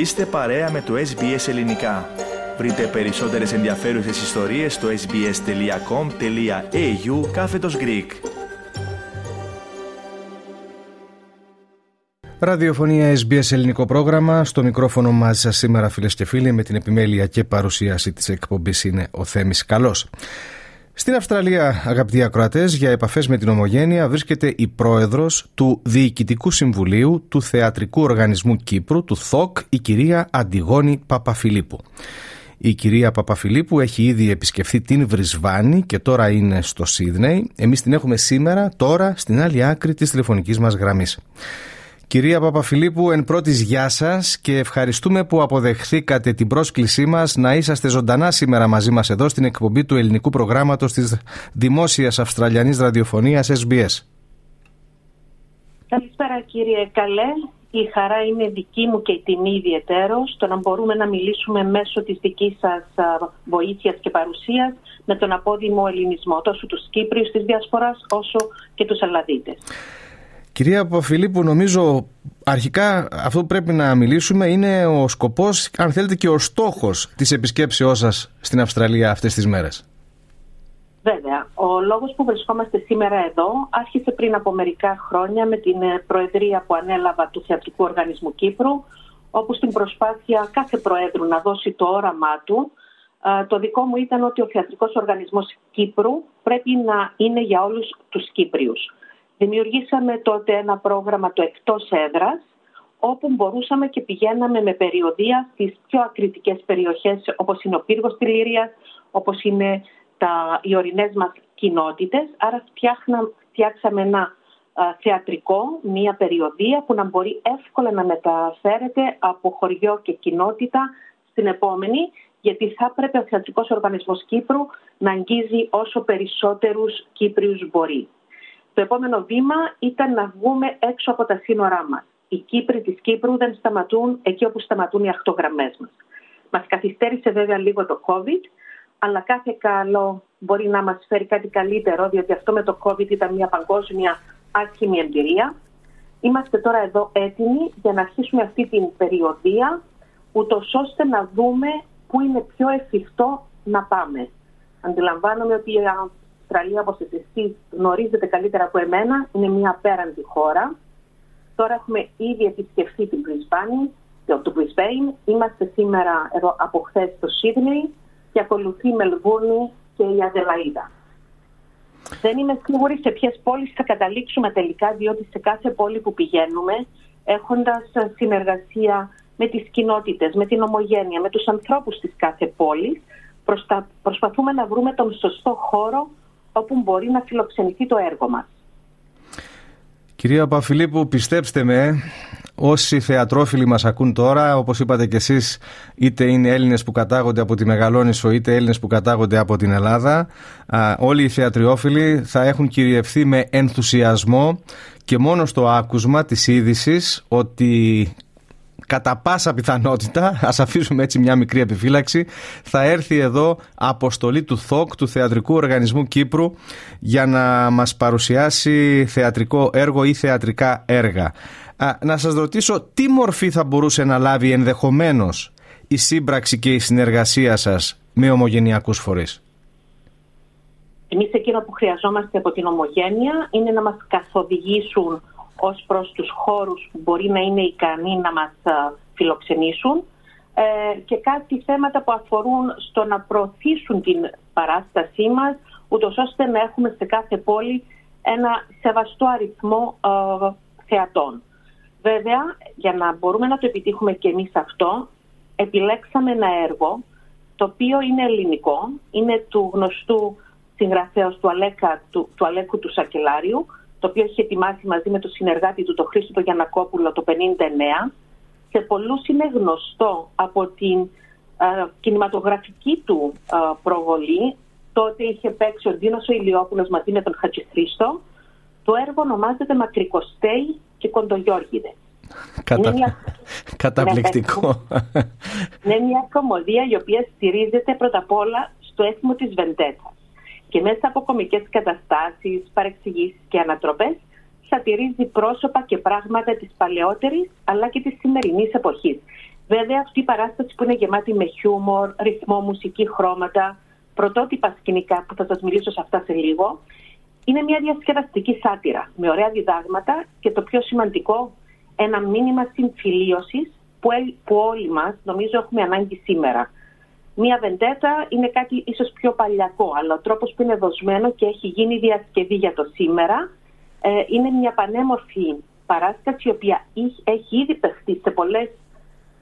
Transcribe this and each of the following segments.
Είστε παρέα με το SBS Ελληνικά. Βρείτε περισσότερες ενδιαφέρουσες ιστορίες στο sbs.com.au κάθετος Greek. Ραδιοφωνία SBS ελληνικό πρόγραμμα. Στο μικρόφωνο μαζί σας σήμερα φίλες και φίλοι με την επιμέλεια και παρουσίαση της εκπομπής είναι ο Θέμης Καλός. Στην Αυστραλία, αγαπητοί ακροατές, για επαφές με την Ομογένεια βρίσκεται η πρόεδρος του Διοικητικού Συμβουλίου του Θεατρικού Οργανισμού Κύπρου, του ΘΟΚ, η κυρία Αντιγόνη Παπαφιλίππου. Η κυρία Παπαφιλίππου έχει ήδη επισκεφθεί την Βρισβάνη και τώρα είναι στο Σίδνεϊ. Εμείς την έχουμε σήμερα, τώρα, στην άλλη άκρη της τηλεφωνικής μας γραμμής. Κυρία Παπαφιλίππου, εν πρώτης γεια σας και ευχαριστούμε που αποδεχθήκατε την πρόσκλησή μας να είσαστε ζωντανά σήμερα μαζί μας εδώ στην εκπομπή του ελληνικού προγράμματος της Δημόσιας Αυστραλιανής Ραδιοφωνίας SBS. Καλησπέρα κύριε Καλέ. Η χαρά είναι δική μου και η τιμή ιδιαίτερο το να μπορούμε να μιλήσουμε μέσω της δικής σας βοήθειας και παρουσίας με τον απόδημο ελληνισμό τόσο τους Κύπριους της Διασποράς όσο και τους Ελλαδίτες. Κυρία Παπαφιλίππου, νομίζω αρχικά αυτό που πρέπει να μιλήσουμε είναι ο σκοπός, αν θέλετε και ο στόχος της επισκέψεώς σας στην Αυστραλία αυτές τις μέρες. Βέβαια. Ο λόγος που βρισκόμαστε σήμερα εδώ άρχισε πριν από μερικά χρόνια με την ε, προεδρία που ανέλαβα του Θεατρικού Οργανισμού Κύπρου, όπου στην προσπάθεια κάθε προέδρου να δώσει το όραμά του, ε, το δικό μου ήταν ότι ο Θεατρικός Οργανισμός Κύπρου πρέπει να είναι για όλους τους Κύπριους. Δημιουργήσαμε τότε ένα πρόγραμμα το εκτός έδρας, όπου μπορούσαμε και πηγαίναμε με περιοδία στις πιο ακριτικές περιοχές, όπως είναι ο πύργος της Λυρίας, όπως είναι τα, οι ορεινές μας κοινότητες. Άρα φτιάξαμε ένα θεατρικό, μία περιοδία που να μπορεί εύκολα να μεταφέρεται από χωριό και κοινότητα στην επόμενη, γιατί θα πρέπει ο Θεατρικός Οργανισμός Κύπρου να αγγίζει όσο περισσότερους Κύπριους μπορεί. Το επόμενο βήμα ήταν να βγούμε έξω από τα σύνορά μας. Οι Κύπροι της Κύπρου δεν σταματούν εκεί όπου σταματούν οι ακτογραμμές μας. Μας καθυστέρησε βέβαια λίγο το COVID, αλλά κάθε καλό μπορεί να μας φέρει κάτι καλύτερο, διότι αυτό με το COVID ήταν μια παγκόσμια άσχημη εμπειρία. Είμαστε τώρα εδώ έτοιμοι για να αρχίσουμε αυτή την περιοδία, ούτως ώστε να δούμε πού είναι πιο εφικτό να πάμε. Αντιλαμβάνομαι ότι Αυστραλία, όπως εσείς γνωρίζετε καλύτερα από εμένα, είναι μια απέραντη χώρα. Τώρα έχουμε ήδη επισκεφθεί την Brisbane, το Brisbane. Είμαστε σήμερα εδώ από χθες στο Σίδνεϊ και ακολουθεί η Μελβούρνη και η Αδελαίδα. Δεν είμαι σίγουρη σε ποιες πόλεις θα καταλήξουμε τελικά, διότι σε κάθε πόλη που πηγαίνουμε, έχοντας συνεργασία με τις κοινότητες, με την ομογένεια, με τους ανθρώπους της κάθε πόλης, προσπαθούμε να βρούμε τον σωστό χώρο όπου μπορεί να φιλοξενηθεί το έργο μας. Κυρία Παφιλίππου, πιστέψτε με, όσοι θεατρόφιλοι μας ακούν τώρα, όπως είπατε και εσείς, είτε είναι Έλληνες που κατάγονται από τη Μεγαλόνισο, είτε Έλληνες που κατάγονται από την Ελλάδα, όλοι οι θεατριόφιλοι θα έχουν κυριευθεί με ενθουσιασμό και μόνο στο άκουσμα της είδησης ότι κατά πάσα πιθανότητα, ας αφήσουμε έτσι μια μικρή επιφύλαξη, θα έρθει εδώ αποστολή του ΘΟΚ, του Θεατρικού Οργανισμού Κύπρου, για να μας παρουσιάσει θεατρικό έργο ή θεατρικά έργα. να σας ρωτήσω τι μορφή θα μπορούσε να λάβει ενδεχομένως η σύμπραξη και η συνεργασία σας με ομογενειακούς φορείς; Εμείς εκείνο που χρειαζόμαστε από την ομογένεια είναι να μας καθοδηγήσουν ως προς τους χώρους που μπορεί να είναι ικανοί να μας ε, φιλοξενήσουν ε, και κάτι θέματα που αφορούν στο να προωθήσουν την παράστασή μας ούτως ώστε να έχουμε σε κάθε πόλη ένα σεβαστό αριθμό ε, θεατών. Βέβαια, για να μπορούμε να το επιτύχουμε και εμείς αυτό, επιλέξαμε ένα έργο το οποίο είναι ελληνικό, είναι του γνωστού συγγραφέως του, Αλέκα, του, του Αλέκου του Σακελάριου, το οποίο έχει ετοιμάσει μαζί με το συνεργάτη του, τον Χρήστο το Γιανακόπουλο, το 59. Σε πολλούς είναι γνωστό από την κινηματογραφική του προβολή. Τότε είχε παίξει ο Ντίνος ο Ηλιόπουλος μαζί με τον Χατζηχρήστο. Το έργο ονομάζεται Μακρικοστέι και Κοντογιώργιδε. Κατα... Μια... Καταπληκτικό. Είναι μια κομμωδία η οποία στηρίζεται πρώτα απ' όλα στο έθιμο της Βεντέτας και μέσα από κομικές καταστάσεις, παρεξηγήσεις και ανατροπές σατυρίζει πρόσωπα και πράγματα της παλαιότερης αλλά και της σημερινής εποχής. Βέβαια αυτή η παράσταση που είναι γεμάτη με χιούμορ, ρυθμό, μουσική, χρώματα, πρωτότυπα σκηνικά που θα σας μιλήσω σε αυτά σε λίγο, είναι μια διασκεδαστική σάτυρα με ωραία διδάγματα και το πιο σημαντικό, ένα μήνυμα συμφιλίωσης που, που όλοι μας νομίζω έχουμε ανάγκη σήμερα. Μία βεντέτα είναι κάτι ίσως πιο παλιακό, αλλά ο τρόπος που είναι δοσμένο και έχει γίνει διασκευή για το σήμερα ε, είναι μια πανέμορφη παράσταση η οποία έχει ήδη παιχτεί σε πολλές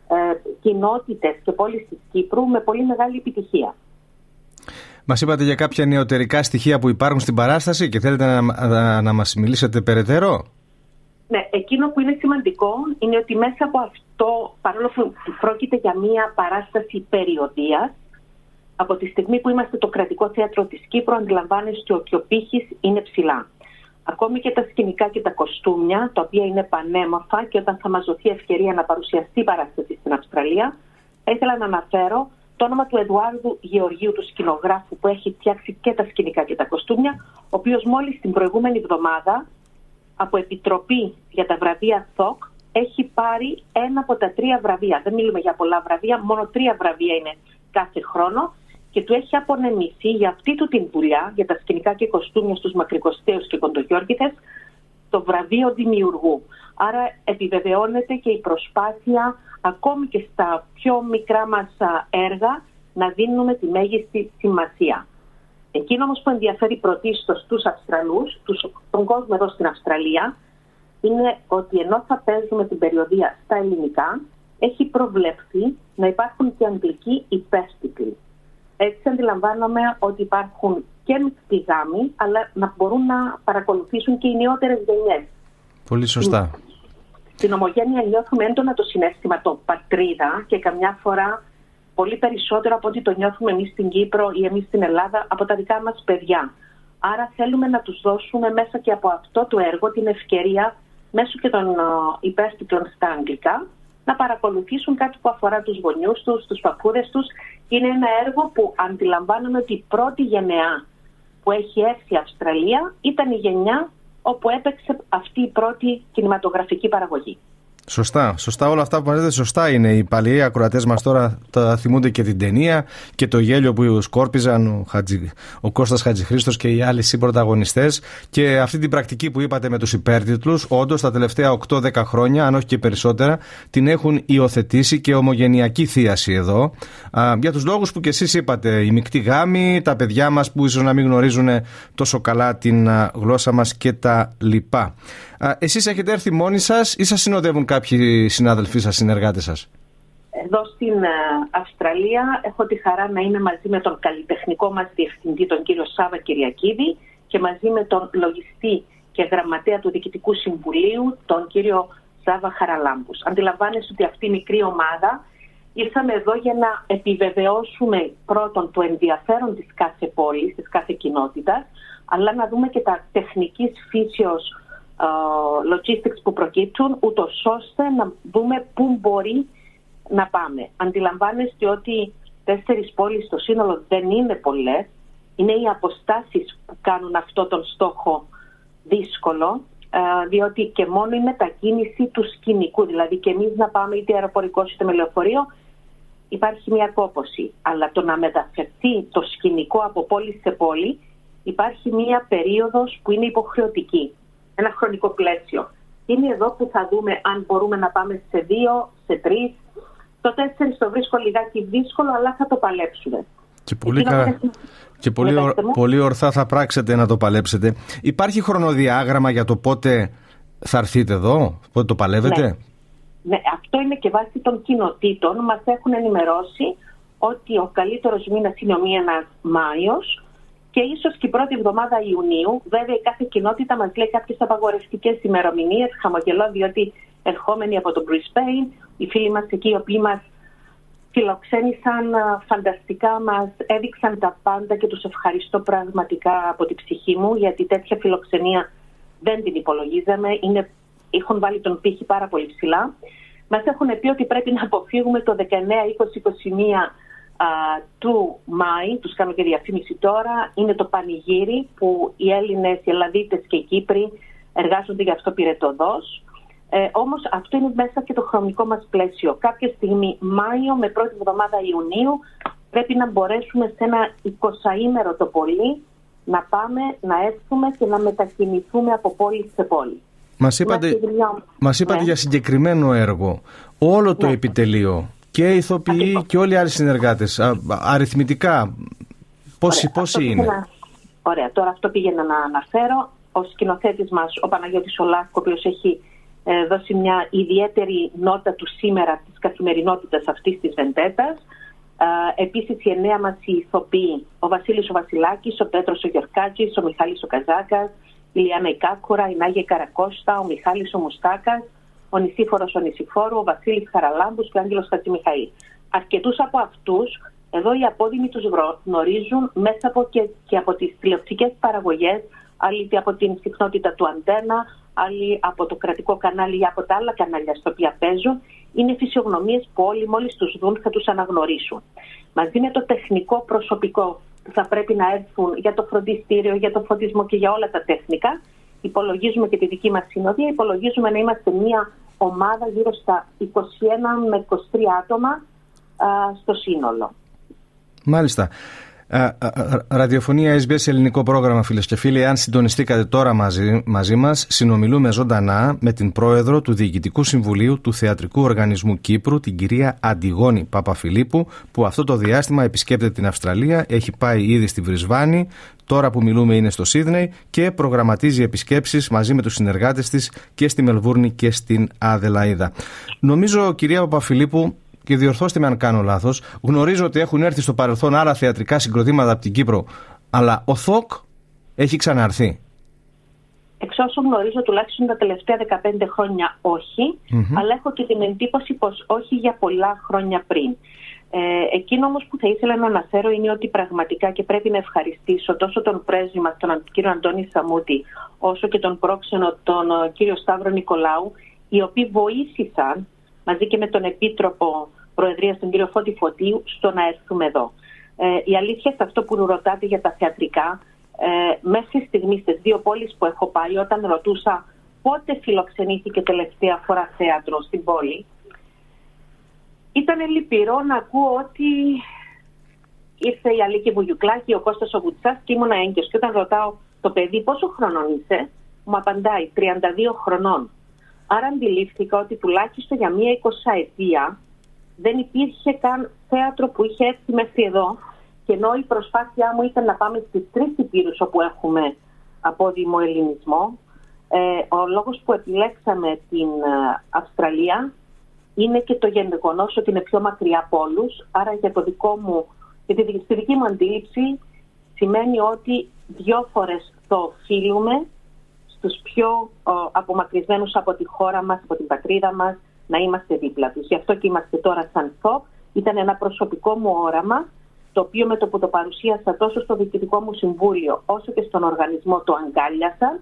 ε, κοινότητες και πόλεις της Κύπρου με πολύ μεγάλη επιτυχία. Μας είπατε για κάποια νεωτερικά στοιχεία που υπάρχουν στην παράσταση και θέλετε να, να, να μας μιλήσετε περαιτέρω; Ναι, εκείνο που είναι σημαντικό είναι ότι μέσα από αυτό, παρόλο που πρόκειται για μια παράσταση περιοδίας, από τη στιγμή που είμαστε το κρατικό θέατρο της Κύπρου αντιλαμβάνεστε ότι ο πύχης είναι ψηλά. Ακόμη και τα σκηνικά και τα κοστούμια, τα οποία είναι πανέμορφα και όταν θα μας δοθεί ευκαιρία να παρουσιαστεί η παράσταση στην Αυστραλία, θα ήθελα να αναφέρω το όνομα του Εδουάρδου Γεωργίου, του σκηνογράφου που έχει φτιάξει και τα σκηνικά και τα κοστούμια, ο οποίος μόλις την προηγούμενη εβδομάδα από Επιτροπή για τα βραβεία ΘΟΚ έχει πάρει ένα από τα τρία βραβεία. Δεν μιλούμε για πολλά βραβεία, μόνο τρία βραβεία είναι κάθε χρόνο και του έχει απονεμηθεί για αυτή του την δουλειά, για τα σκηνικά και κοστούμια στους μακρικοστέους και κοντογιώργητες, το βραβείο δημιουργού. Άρα επιβεβαιώνεται και η προσπάθεια ακόμη και στα πιο μικρά μας έργα να δίνουμε τη μέγιστη σημασία. Εκείνο όμως που ενδιαφέρει πρωτίστως τους Αυστραλούς, τους, τον κόσμο εδώ στην Αυστραλία, είναι ότι ενώ θα παίζουμε την περιοδία στα ελληνικά, έχει προβλεφθεί να υπάρχουν και αγγλικοί υπέστηκλοι. Έτσι αντιλαμβάνομαι ότι υπάρχουν και μεικτοί γάμοι, αλλά να μπορούν να παρακολουθήσουν και οι νεότερες γενιές. Πολύ σωστά. Στην ομογένεια νιώθουμε έντονα το συνέστημα το πατρίδα και καμιά φορά πολύ περισσότερο από ό,τι το νιώθουμε εμείς στην Κύπρο ή εμείς στην Ελλάδα από τα δικά μας παιδιά. Άρα θέλουμε να τους δώσουμε μέσα και από αυτό το έργο την ευκαιρία μέσω και των υπέστηκλων στα αγγλικά να παρακολουθήσουν κάτι που αφορά τους γονιούς τους, τους παππούδες τους. Είναι ένα έργο που αντιλαμβάνομαι ότι η πρώτη γενεά που έχει έρθει η Αυστραλία ήταν η γενιά όπου έπαιξε αυτή η πρώτη κινηματογραφική παραγωγή. Σωστά, σωστά όλα αυτά που λέτε, σωστά είναι. Οι παλιοί ακροατές μας τώρα τα θυμούνται και την ταινία και το γέλιο που σκόρπιζαν ο, Χατζη, ο Κώστας Χατζηχρήστος και οι άλλοι συμπροταγωνιστές. Και αυτή την πρακτική που είπατε με τους υπέρτιτλους, όντως τα τελευταία 8-10 χρόνια, αν όχι και περισσότερα, την έχουν υιοθετήσει και ομογενειακή θίαση εδώ. Α, για τους λόγους που και εσείς είπατε, οι μεικτοί γάμοι, τα παιδιά μας που ίσως να μην γνωρίζουν τόσο καλά την γλώσσα μας και τα λοιπά. Εσείς έχετε έρθει μόνοι σας ή σας συνοδεύουν κάποιοι συνάδελφοί σας, συνεργάτες σας; Εδώ στην ε, Αυστραλία έχω τη χαρά να είμαι μαζί με τον καλλιτεχνικό μας διευθυντή, τον κύριο Σάβα Κυριακίδη και μαζί με τον λογιστή και γραμματέα του Διοικητικού Συμβουλίου, τον κύριο Σάβα Χαραλάμπους. Αντιλαμβάνεστε ότι αυτή η μικρή ομάδα ήρθαμε εδώ για να επιβεβαιώσουμε πρώτον το ενδιαφέρον της κάθε πόλης, της κάθε κοινότητας, αλλά να δούμε και τα τεχνικής φύσεως logistics που προκύπτουν, ούτως ώστε να δούμε πού μπορεί να πάμε. Αντιλαμβάνεστε ότι τέσσερις πόλεις στο σύνολο δεν είναι πολλές. Είναι οι αποστάσεις που κάνουν αυτό τον στόχο δύσκολο, διότι και μόνο η μετακίνηση του σκηνικού, δηλαδή και εμείς να πάμε είτε αεροπορικός είτε με λεωφορείο, υπάρχει μια κόποση. Αλλά το να μεταφερθεί το σκηνικό από πόλη σε πόλη, υπάρχει μια περίοδος που είναι υποχρεωτική ένα χρονικό πλαίσιο. Είναι εδώ που θα δούμε αν μπορούμε να πάμε σε δύο, σε τρεις. Το τέσσερις το βρίσκω λιγάκι δύσκολο, αλλά θα το παλέψουμε. Και πολύ, κα... και πολύ, πολύ ορθά θα πράξετε να το παλέψετε. Υπάρχει χρονοδιάγραμμα για το πότε θα έρθετε εδώ, πότε το παλεύετε; Ναι. ναι, αυτό είναι και βάσει των κοινοτήτων. Μας έχουν ενημερώσει ότι ο καλύτερος μήνας είναι ο μήνας Μάιος και ίσως και η πρώτη εβδομάδα Ιουνίου. Βέβαια, η κάθε κοινότητα μας λέει κάποιες απαγορευτικές ημερομηνίες. Χαμογελώ, διότι ερχόμενοι από το Brisbane, οι φίλοι μας εκεί, οι οποίοι μας φιλοξένησαν φανταστικά, μας έδειξαν τα πάντα και τους ευχαριστώ πραγματικά από την ψυχή μου, γιατί τέτοια φιλοξενία δεν την υπολογίζαμε. Είναι, έχουν βάλει τον πύχη πάρα πολύ ψηλά. Μας έχουν πει ότι πρέπει να αποφύγουμε το 19, 20, 21 του Μάη, τους κάνω και διαφήμιση τώρα, είναι το πανηγύρι που οι Έλληνες, οι Ελλαδίτες και οι Κύπροι εργάζονται για αυτό πυρετοδός. Ε, όμως αυτό είναι μέσα και το χρονικό μας πλαίσιο. Κάποια στιγμή Μάιο με πρώτη εβδομάδα Ιουνίου πρέπει να μπορέσουμε σε ένα 20ήμερο το πολύ να πάμε, να έρθουμε και να μετακινηθούμε από πόλη σε πόλη. Μας είπατε, μας είπατε ναι. για συγκεκριμένο έργο. Όλο το ναι. επιτελείο και οι ηθοποιοί και όλοι οι άλλοι συνεργάτες, αριθμητικά, πόσοι, πόσοι είναι; Ωραία, τώρα αυτό πήγαινα να αναφέρω. Ο σκηνοθέτης μας, ο Παναγιώτης Ολάκο, ο οποίος έχει ε, δώσει μια ιδιαίτερη νότα του σήμερα της καθημερινότητας αυτής της Βεντέτας. Ε, Επίσης, οι εννέα μας οι ηθοποιοί, ο Βασίλης ο Βασιλάκης, ο Πέτρος ο Γεωργάκη, ο Μιχάλης ο Καζάκας, η Λιάννα Ικάκουρα, η Νάγια Καρακώστα, ο Μιχάλης ο Μουστάκας, ο Νησίφορος ο Νησιφόρου, ο Βασίλης Χαραλάμπου και ο Άγγελος Χατζημιχαήλ. Αρκετούς από αυτούς, εδώ οι απόδημοι τους γνωρίζουν μέσα από και, και από τις τηλεοπτικές παραγωγές, άλλοι από την συχνότητα του Αντένα, άλλοι από το κρατικό κανάλι ή από τα άλλα κανάλια στα οποία παίζουν. Είναι φυσιογνωμίες που όλοι μόλις τους δουν θα τους αναγνωρίσουν. Μαζί με το τεχνικό προσωπικό που θα πρέπει να έρθουν για το φροντιστήριο, για το φωτισμό και για όλα τα τεχνικά, υπολογίζουμε και τη δική μας συνοδεία, υπολογίζουμε να είμαστε μια ομάδα γύρω στα 21 με 23 άτομα α, στο σύνολο. Μάλιστα. Ραδιοφωνία SBS ελληνικό πρόγραμμα φίλες και φίλοι αν συντονιστήκατε τώρα μαζί, μαζί μας συνομιλούμε ζωντανά με την πρόεδρο του Διοικητικού Συμβουλίου του Θεατρικού Οργανισμού Κύπρου την κυρία Αντιγόνη Παπαφιλίππου που αυτό το διάστημα επισκέπτεται την Αυστραλία έχει πάει ήδη στη Βρισβάνη τώρα που μιλούμε είναι στο Σίδνεϊ και προγραμματίζει επισκέψεις μαζί με τους συνεργάτες της και στη Μελβούρνη και στην Αδελαίδα. Νομίζω κυρία Παπαφιλίππου και διορθώστε με αν κάνω λάθος, γνωρίζω ότι έχουν έρθει στο παρελθόν άλλα θεατρικά συγκροτήματα από την Κύπρο, αλλά ο ΘΟΚ έχει ξαναρθεί. Εξ όσων γνωρίζω, τουλάχιστον τα τελευταία 15 χρόνια αλλά έχω και την εντύπωση πως όχι για πολλά χρόνια πριν. Ε, εκείνο όμως που θα ήθελα να αναφέρω είναι ότι πραγματικά και πρέπει να ευχαριστήσω τόσο τον πρέσβη μας, τον κύριο Αντώνη Σαμούτη, όσο και τον πρόξενο, τον ε, κύριο Σταύρο Νικολάου, οι οποίοι βοήθησαν μαζί και με τον Επίτροπο Προεδρίας, τον κύριο Φώτη Φωτίου, στο να έρθουμε εδώ. Ε, η αλήθεια σε αυτό που ρωτάτε για τα θεατρικά, ε, μέχρι στιγμής στις δύο πόλεις που έχω πάει, όταν ρωτούσα πότε φιλοξενήθηκε τελευταία φορά θέατρο στην πόλη, ήταν λυπηρό να ακούω ότι ήρθε η Αλίκη Βουγιουκλάκη, ο Κώστας ο Βουτσάς και ήμουν έγκυος. Και όταν ρωτάω το παιδί πόσο χρονών είσαι, μου απαντάει 32 χρονών. Άρα αντιλήφθηκα ότι τουλάχιστον για μία εικοσαετία δεν υπήρχε καν θέατρο που είχε έρθει μέχρι εδώ και ενώ η προσπάθειά μου ήταν να πάμε στις τρεις υπήρους όπου έχουμε απόδημο ελληνισμό ε, ο λόγος που επιλέξαμε την ε, Αυστραλία είναι και το γεγονός ότι είναι πιο μακριά από όλους. Άρα για το δικό μου, για τη δική μου αντίληψη σημαίνει ότι δυο φορές το οφείλουμε στους πιο απομακρυσμένους από τη χώρα μας, από την πατρίδα μας, να είμαστε δίπλα τους. Γι' αυτό και είμαστε τώρα σαν ΘΟ. Ήταν ένα προσωπικό μου όραμα, το οποίο με το που το παρουσίασα τόσο στο Διοικητικό μου Συμβούλιο, όσο και στον οργανισμό το αγκάλιασαν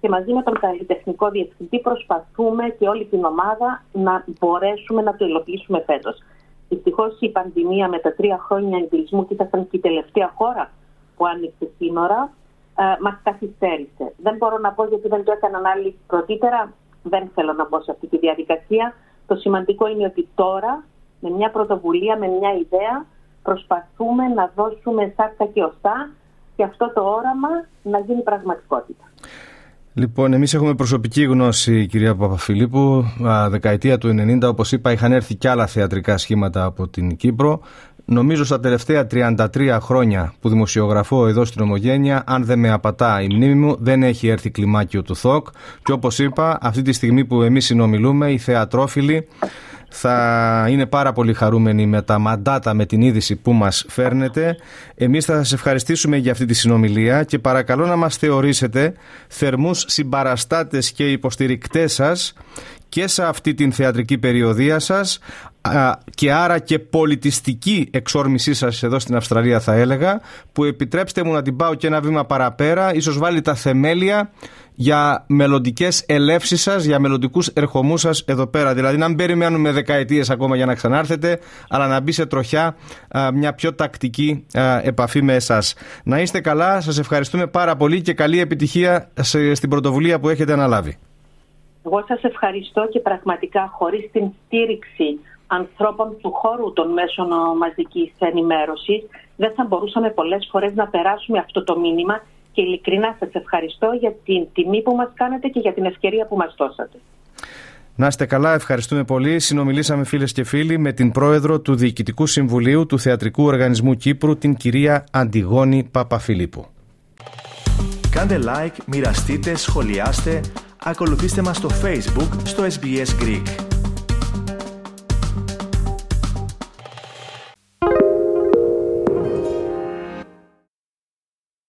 και μαζί με τον καλλιτεχνικό διευθυντή προσπαθούμε και όλη την ομάδα να μπορέσουμε να το υλοποιήσουμε φέτος. Δυστυχώς η πανδημία με τα τρία χρόνια εγκλισμού και ήταν και η τελευταία χώρα που άνοιξε σύνορα, ε, μας καθυστέρησε. Δεν μπορώ να πω γιατί δεν το έκαναν άλλοι πρωτήτερα. Δεν θέλω να μπω σε αυτή τη διαδικασία. Το σημαντικό είναι ότι τώρα, με μια πρωτοβουλία, με μια ιδέα, προσπαθούμε να δώσουμε σάρκα και οστά και αυτό το όραμα να γίνει πραγματικότητα. Λοιπόν, εμείς έχουμε προσωπική γνώση, κυρία Παπαφιλίππου. Δεκαετία του 90, όπως είπα, είχαν έρθει και άλλα θεατρικά σχήματα από την Κύπρο. Νομίζω στα τελευταία 33 χρόνια που δημοσιογραφώ εδώ στην Ομογένεια, αν δεν με απατά η μνήμη μου, δεν έχει έρθει κλιμάκιο του ΘΟΚ. Και όπως είπα, αυτή τη στιγμή που εμείς συνομιλούμε, οι θεατρόφιλοι θα είναι πάρα πολύ χαρούμενοι με τα μαντάτα, με την είδηση που μας φέρνετε. Εμείς θα σας ευχαριστήσουμε για αυτή τη συνομιλία και παρακαλώ να μας θεωρήσετε θερμούς συμπαραστάτες και υποστηρικτές σας και σε αυτή την θεατρική περιοδία σας και άρα και πολιτιστική εξόρμησή σας εδώ στην Αυστραλία θα έλεγα που επιτρέψτε μου να την πάω και ένα βήμα παραπέρα ίσως βάλει τα θεμέλια για μελλοντικές ελεύσεις σας, για μελλοντικούς ερχομούς σας εδώ πέρα. Δηλαδή, να μην περιμένουμε δεκαετίες ακόμα για να ξανάρθετε, αλλά να μπει σε τροχιά μια πιο τακτική επαφή με εσάς. Να είστε καλά, σας ευχαριστούμε πάρα πολύ και καλή επιτυχία στην πρωτοβουλία που έχετε αναλάβει. Εγώ σας ευχαριστώ και πραγματικά χωρίς την στήριξη ανθρώπων του χώρου των μέσων μαζικής ενημέρωσης δεν θα μπορούσαμε πολλές φορές να περάσουμε αυτό το μήνυμα και ειλικρινά σας ευχαριστώ για την τιμή που μας κάνετε και για την ευκαιρία που μας δώσατε. Να είστε καλά, ευχαριστούμε πολύ. Συνομιλήσαμε φίλες και φίλοι με την πρόεδρο του Διοικητικού Συμβουλίου του Θεατρικού Οργανισμού Κύπρου, την κυρία Αντιγόνη Παπαφιλίππου. Κάντε like, μοιραστείτε, σχολιάστε, ακολουθήστε μας στο Facebook, στο SBS Greek.